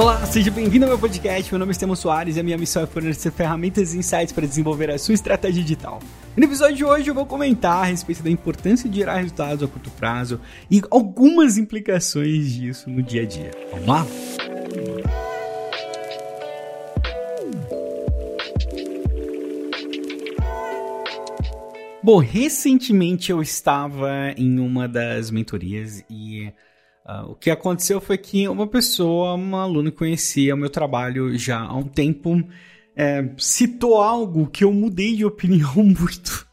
Olá, seja bem-vindo ao meu podcast. Meu nome é Estemo Soares e a minha missão é fornecer ferramentas e insights para desenvolver a sua estratégia digital. no episódio de hoje eu vou comentar a respeito da importância de gerar resultados a curto prazo e algumas implicações disso no dia a dia. Vamos lá? Bom, recentemente eu estava em uma das mentorias e Uh, o que aconteceu foi que uma pessoa, uma aluna que conhecia o meu trabalho já há um tempo, é, citou algo que eu mudei de opinião muito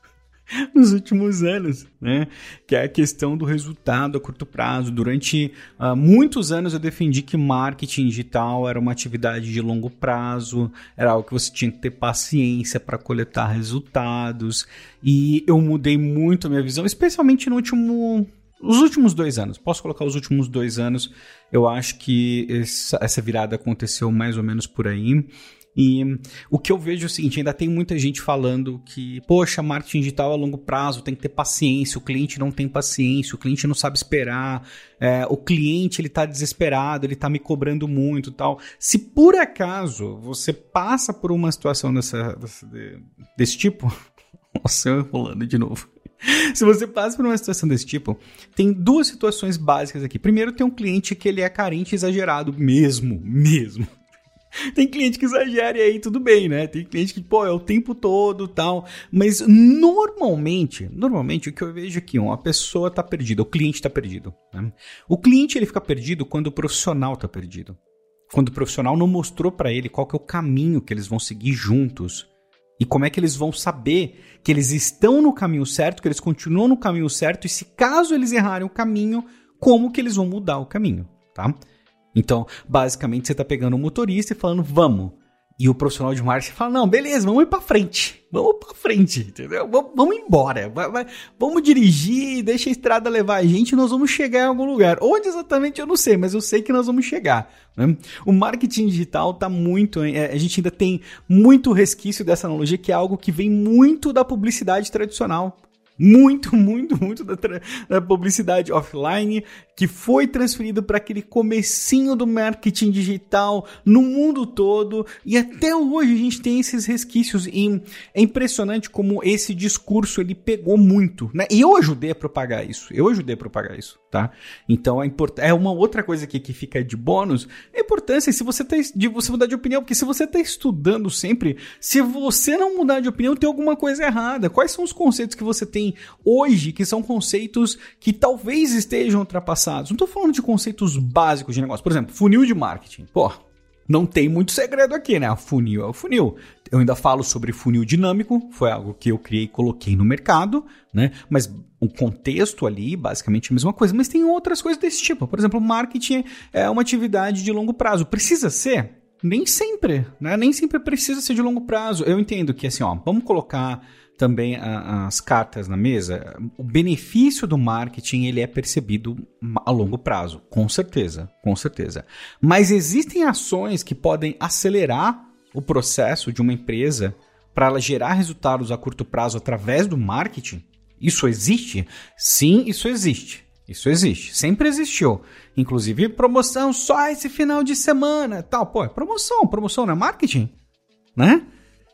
nos últimos anos, né? Que é a questão do resultado a curto prazo. Durante uh, muitos anos eu defendi que marketing digital era uma atividade de longo prazo, era algo que você tinha que ter paciência para coletar resultados, e eu mudei muito a minha visão, especialmente no último os últimos dois anos, posso colocar os últimos dois anos, eu acho que essa, essa virada aconteceu mais ou menos por aí. E o que eu vejo é o seguinte: ainda tem muita gente falando que, poxa, marketing digital a longo prazo tem que ter paciência, o cliente não tem paciência, o cliente não sabe esperar, é, o cliente ele tá desesperado, ele tá me cobrando muito tal. Se por acaso você passa por uma situação dessa, dessa desse tipo, nossa, eu enrolando de novo. Se você passa por uma situação desse tipo, tem duas situações básicas aqui. Primeiro, tem um cliente que ele é carente exagerado mesmo, mesmo. Tem cliente que exagera e aí tudo bem, né? Tem cliente que, pô, é o tempo todo tal. Mas normalmente, normalmente o que eu vejo aqui, uma pessoa tá perdida, o cliente tá perdido. Né? O cliente ele fica perdido quando o profissional tá perdido. Quando o profissional não mostrou para ele qual que é o caminho que eles vão seguir juntos e como é que eles vão saber que eles estão no caminho certo, que eles continuam no caminho certo e se caso eles errarem o caminho, como que eles vão mudar o caminho, tá? Então, basicamente você está pegando o um motorista e falando, vamos, e o profissional de marketing fala: não, beleza, vamos ir para frente. Vamos para frente, entendeu? Vamos, vamos embora. Vai, vai, vamos dirigir, deixa a estrada levar a gente nós vamos chegar em algum lugar. Onde exatamente eu não sei, mas eu sei que nós vamos chegar. Né? O marketing digital tá muito. É, a gente ainda tem muito resquício dessa analogia, que é algo que vem muito da publicidade tradicional muito, muito, muito da, da, publicidade offline que foi transferido para aquele comecinho do marketing digital no mundo todo e até hoje a gente tem esses resquícios e é impressionante como esse discurso ele pegou muito, né? E eu ajudei a propagar isso, eu ajudei a propagar isso, tá? Então é importante, é uma outra coisa aqui que fica de bônus, a importância se você tá de você mudar de opinião, porque se você está estudando sempre, se você não mudar de opinião, tem alguma coisa errada. Quais são os conceitos que você tem hoje que são conceitos que talvez estejam ultrapassados? Não estou falando de conceitos básicos de negócio. Por exemplo, funil de marketing. Pô, não tem muito segredo aqui, né? Funil é o funil. Eu ainda falo sobre funil dinâmico, foi algo que eu criei e coloquei no mercado, né? Mas o contexto ali, basicamente é a mesma coisa. Mas tem outras coisas desse tipo. Por exemplo, marketing é uma atividade de longo prazo. Precisa ser? Nem sempre, né? Nem sempre precisa ser de longo prazo. Eu entendo que, assim, ó, vamos colocar também a, as cartas na mesa, o benefício do marketing ele é percebido a longo prazo, com certeza, com certeza. Mas existem ações que podem acelerar o processo de uma empresa para ela gerar resultados a curto prazo através do marketing? Isso existe? Sim, isso existe. Isso existe, sempre existiu. Inclusive promoção só esse final de semana, tal. Pô, é promoção, promoção não é marketing, né?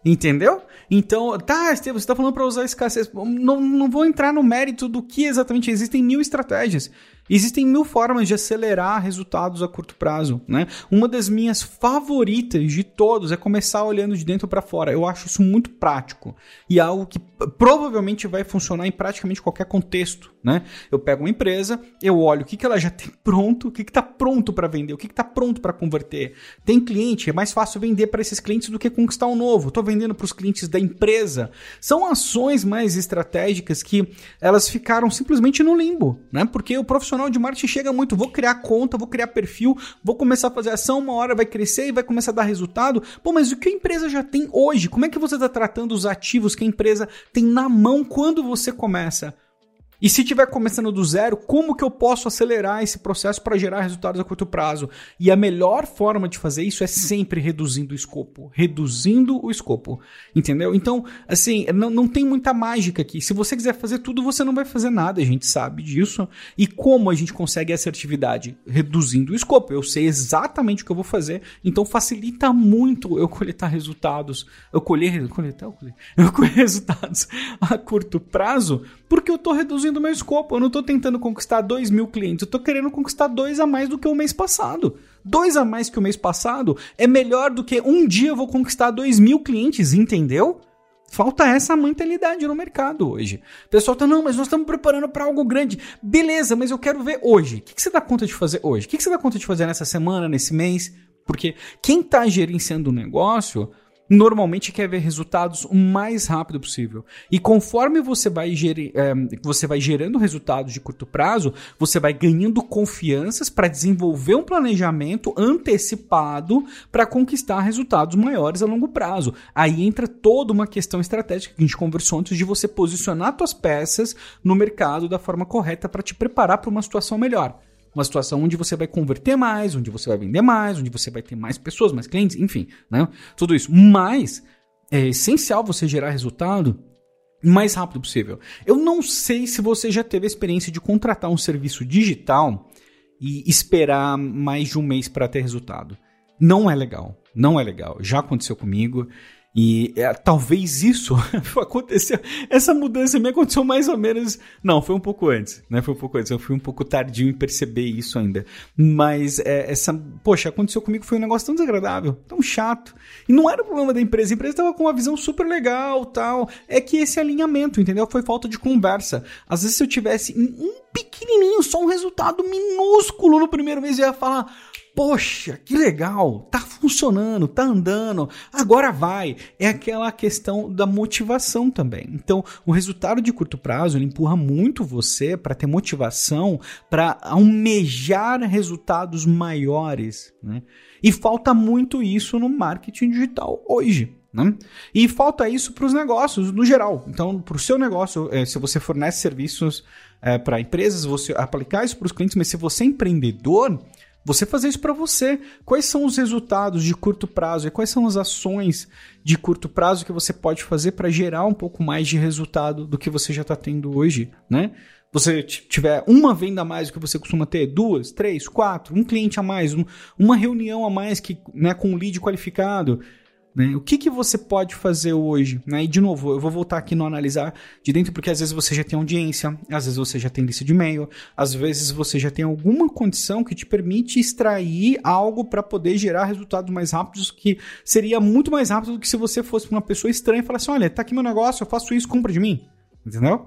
Entendeu? Então, tá, você está falando para usar escassez. Não, não vou entrar no mérito do que exatamente existem mil estratégias. Existem mil formas de acelerar resultados a curto prazo, né? Uma das minhas favoritas de todos é começar olhando de dentro para fora. Eu acho isso muito prático e algo que provavelmente vai funcionar em praticamente qualquer contexto, né? Eu pego uma empresa, eu olho o que, que ela já tem pronto, o que está pronto para vender, o que está pronto para converter. Tem cliente, é mais fácil vender para esses clientes do que conquistar um novo. Estou vendendo para os clientes da empresa. São ações mais estratégicas que elas ficaram simplesmente no limbo, né? Porque o profissional profissional de marketing chega muito, vou criar conta, vou criar perfil, vou começar a fazer ação, uma hora vai crescer e vai começar a dar resultado. Pô, mas o que a empresa já tem hoje? Como é que você está tratando os ativos que a empresa tem na mão quando você começa? E se estiver começando do zero, como que eu posso acelerar esse processo para gerar resultados a curto prazo? E a melhor forma de fazer isso é sempre reduzindo o escopo. Reduzindo o escopo. Entendeu? Então, assim, não, não tem muita mágica aqui. Se você quiser fazer tudo, você não vai fazer nada, a gente sabe disso. E como a gente consegue assertividade? Reduzindo o escopo. Eu sei exatamente o que eu vou fazer, então facilita muito eu coletar resultados. Eu colher, coletar, eu colher, eu colher resultados a curto prazo, porque eu estou reduzindo do meu escopo. Eu não estou tentando conquistar 2 mil clientes, eu estou querendo conquistar dois a mais do que o mês passado. Dois a mais que o mês passado é melhor do que um dia eu vou conquistar 2 mil clientes, entendeu? Falta essa mentalidade no mercado hoje. O pessoal tá, não, mas nós estamos preparando para algo grande. Beleza, mas eu quero ver hoje. O que, que você dá conta de fazer hoje? O que, que você dá conta de fazer nessa semana, nesse mês? Porque quem está gerenciando o negócio normalmente quer ver resultados o mais rápido possível. E conforme você vai, gerir, é, você vai gerando resultados de curto prazo, você vai ganhando confianças para desenvolver um planejamento antecipado para conquistar resultados maiores a longo prazo. Aí entra toda uma questão estratégica que a gente conversou antes de você posicionar suas peças no mercado da forma correta para te preparar para uma situação melhor uma situação onde você vai converter mais, onde você vai vender mais, onde você vai ter mais pessoas, mais clientes, enfim, né? Tudo isso. Mas é essencial você gerar resultado o mais rápido possível. Eu não sei se você já teve a experiência de contratar um serviço digital e esperar mais de um mês para ter resultado. Não é legal. Não é legal. Já aconteceu comigo. E é, talvez isso aconteceu. Essa mudança me aconteceu mais ou menos. Não, foi um pouco antes, né? Foi um pouco antes. Eu fui um pouco tardio em perceber isso ainda. Mas é, essa. Poxa, aconteceu comigo foi um negócio tão desagradável, tão chato. E não era o problema da empresa. A empresa estava com uma visão super legal tal. É que esse alinhamento, entendeu? Foi falta de conversa. Às vezes, se eu tivesse um pequenininho, só um resultado minúsculo no primeiro mês, eu ia falar Poxa, que legal, tá funcionando, tá andando, agora vai. É aquela questão da motivação também. Então, o resultado de curto prazo empurra muito você para ter motivação para almejar resultados maiores, né? E falta muito isso no marketing digital hoje. Né? E falta isso para os negócios no geral. Então, para o seu negócio, é, se você fornece serviços é, para empresas, você aplicar isso para os clientes, mas se você é empreendedor, você fazer isso para você. Quais são os resultados de curto prazo e quais são as ações de curto prazo que você pode fazer para gerar um pouco mais de resultado do que você já está tendo hoje, né? Você tiver uma venda a mais do que você costuma ter, duas, três, quatro, um cliente a mais, um, uma reunião a mais que, né, com um lead qualificado, né? O que, que você pode fazer hoje? Né? E, de novo, eu vou voltar aqui no analisar de dentro, porque às vezes você já tem audiência, às vezes você já tem lista de e-mail, às vezes você já tem alguma condição que te permite extrair algo para poder gerar resultados mais rápidos, que seria muito mais rápido do que se você fosse uma pessoa estranha e falasse: olha, tá aqui meu negócio, eu faço isso, compra de mim. Entendeu?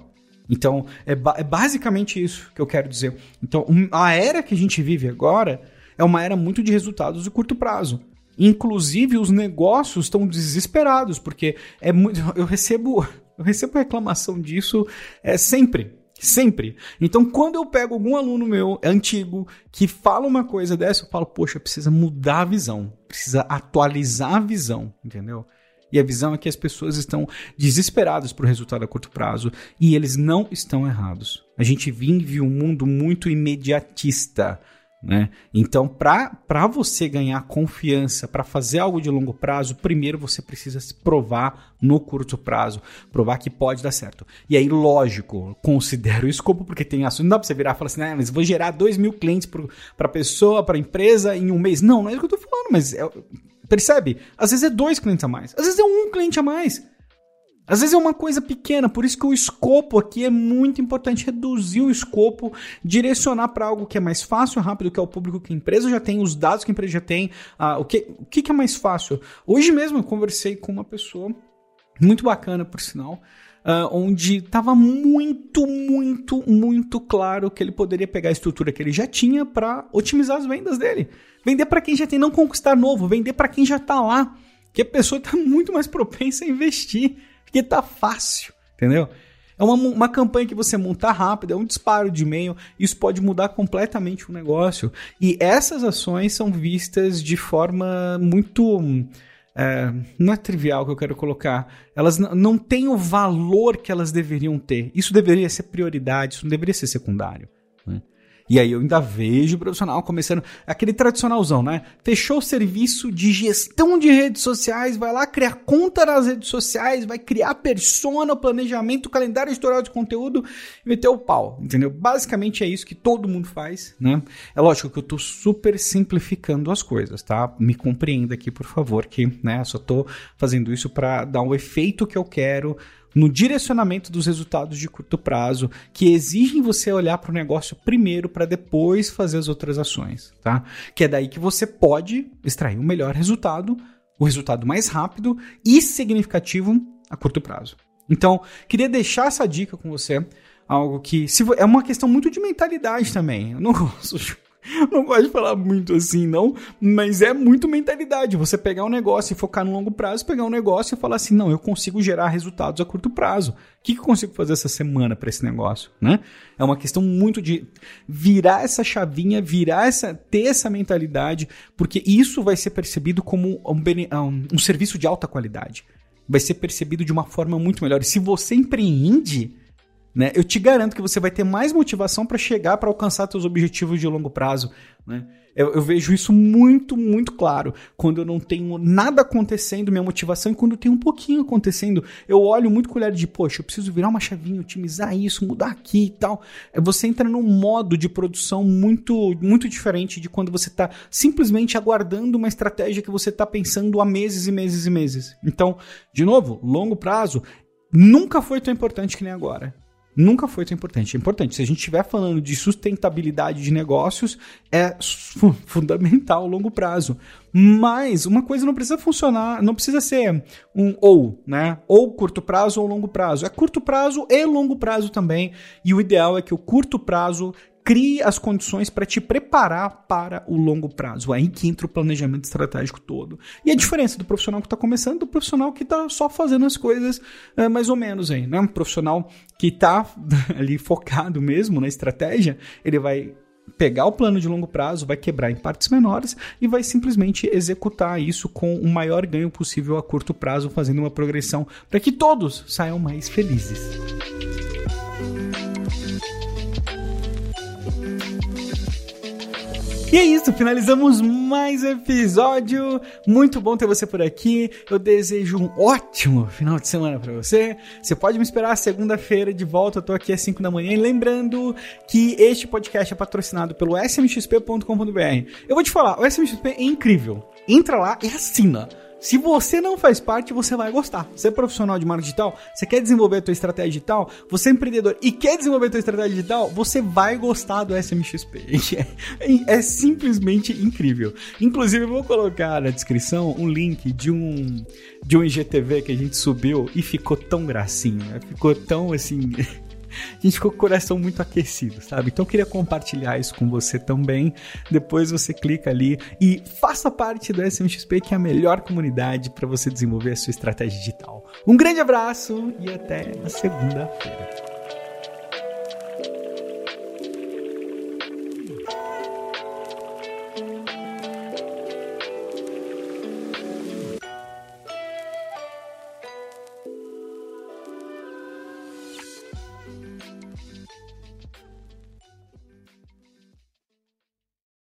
Então, é, ba é basicamente isso que eu quero dizer. Então, a era que a gente vive agora é uma era muito de resultados de curto prazo. Inclusive, os negócios estão desesperados, porque é muito. Eu recebo, eu recebo reclamação disso é, sempre. Sempre. Então, quando eu pego algum aluno meu antigo que fala uma coisa dessa, eu falo, poxa, precisa mudar a visão, precisa atualizar a visão, entendeu? E a visão é que as pessoas estão desesperadas por resultado a curto prazo e eles não estão errados. A gente vive um mundo muito imediatista. Né? Então, para você ganhar confiança, para fazer algo de longo prazo, primeiro você precisa se provar no curto prazo, provar que pode dar certo. E aí, lógico, considero o escopo, porque tem assunto. Não dá para você virar e falar assim, ah, mas vou gerar 2 mil clientes para pessoa, para empresa em um mês. Não, não é isso que eu tô falando, mas é, percebe? Às vezes é dois clientes a mais, às vezes é um cliente a mais. Às vezes é uma coisa pequena, por isso que o escopo aqui é muito importante reduzir o escopo, direcionar para algo que é mais fácil, rápido, que é o público que a empresa já tem, os dados que a empresa já tem, uh, o, que, o que, que é mais fácil. Hoje mesmo eu conversei com uma pessoa muito bacana, por sinal, Uh, onde estava muito, muito, muito claro que ele poderia pegar a estrutura que ele já tinha para otimizar as vendas dele. Vender para quem já tem, não conquistar novo, vender para quem já está lá. Que a pessoa está muito mais propensa a investir. Porque tá fácil, entendeu? É uma, uma campanha que você monta rápido, é um disparo de e-mail, isso pode mudar completamente o negócio. E essas ações são vistas de forma muito é, não é trivial que eu quero colocar, elas não têm o valor que elas deveriam ter. Isso deveria ser prioridade, isso não deveria ser secundário. Né? E aí eu ainda vejo o profissional começando aquele tradicionalzão, né? Fechou o serviço de gestão de redes sociais, vai lá criar conta nas redes sociais, vai criar persona, planejamento, calendário editorial de conteúdo e meter o pau, entendeu? Basicamente é isso que todo mundo faz, né? É lógico que eu tô super simplificando as coisas, tá? Me compreenda aqui, por favor, que, né, só tô fazendo isso para dar o efeito que eu quero no direcionamento dos resultados de curto prazo, que exigem você olhar para o negócio primeiro para depois fazer as outras ações, tá? Que é daí que você pode extrair o um melhor resultado, o resultado mais rápido e significativo a curto prazo. Então, queria deixar essa dica com você, algo que se, é uma questão muito de mentalidade também. Eu não gosto não gosto de falar muito assim, não, mas é muito mentalidade. Você pegar um negócio e focar no longo prazo, pegar um negócio e falar assim: não, eu consigo gerar resultados a curto prazo. O que, que eu consigo fazer essa semana para esse negócio? Né? É uma questão muito de virar essa chavinha, virar essa, ter essa mentalidade, porque isso vai ser percebido como um, um, um serviço de alta qualidade. Vai ser percebido de uma forma muito melhor. E se você empreende né? Eu te garanto que você vai ter mais motivação para chegar para alcançar seus objetivos de longo prazo. Né? Eu, eu, vejo isso muito, muito claro. Quando eu não tenho nada acontecendo, minha motivação, e quando tem um pouquinho acontecendo, eu olho muito com o olhar de, poxa, eu preciso virar uma chavinha, otimizar isso, mudar aqui e tal. É, você entra num modo de produção muito, muito diferente de quando você está simplesmente aguardando uma estratégia que você está pensando há meses e meses e meses. Então, de novo, longo prazo nunca foi tão importante que nem agora nunca foi tão importante. É importante. Se a gente estiver falando de sustentabilidade de negócios, é fu fundamental a longo prazo. Mas uma coisa não precisa funcionar, não precisa ser um ou, né? Ou curto prazo ou longo prazo. É curto prazo e longo prazo também. E o ideal é que o curto prazo crie as condições para te preparar para o longo prazo. É aí que entra o planejamento estratégico todo. E a diferença do profissional que está começando do profissional que está só fazendo as coisas é, mais ou menos aí, né? Um profissional que está ali focado mesmo na estratégia, ele vai pegar o plano de longo prazo, vai quebrar em partes menores e vai simplesmente executar isso com o maior ganho possível a curto prazo, fazendo uma progressão para que todos saiam mais felizes. E é isso, finalizamos mais episódio. Muito bom ter você por aqui. Eu desejo um ótimo final de semana para você. Você pode me esperar segunda-feira de volta. Eu tô aqui às 5 da manhã. E lembrando que este podcast é patrocinado pelo smxp.com.br. Eu vou te falar, o smxp é incrível. Entra lá e assina. Se você não faz parte, você vai gostar. Você é profissional de marketing digital, você quer desenvolver a tua estratégia digital, você é empreendedor e quer desenvolver a tua estratégia digital, você vai gostar do SMXP. É, é simplesmente incrível. Inclusive, eu vou colocar na descrição um link de um de um IGTV que a gente subiu e ficou tão gracinho, né? ficou tão assim a gente ficou com o coração muito aquecido, sabe? Então eu queria compartilhar isso com você também. Depois você clica ali e faça parte do SMXP, que é a melhor comunidade para você desenvolver a sua estratégia digital. Um grande abraço e até a segunda-feira.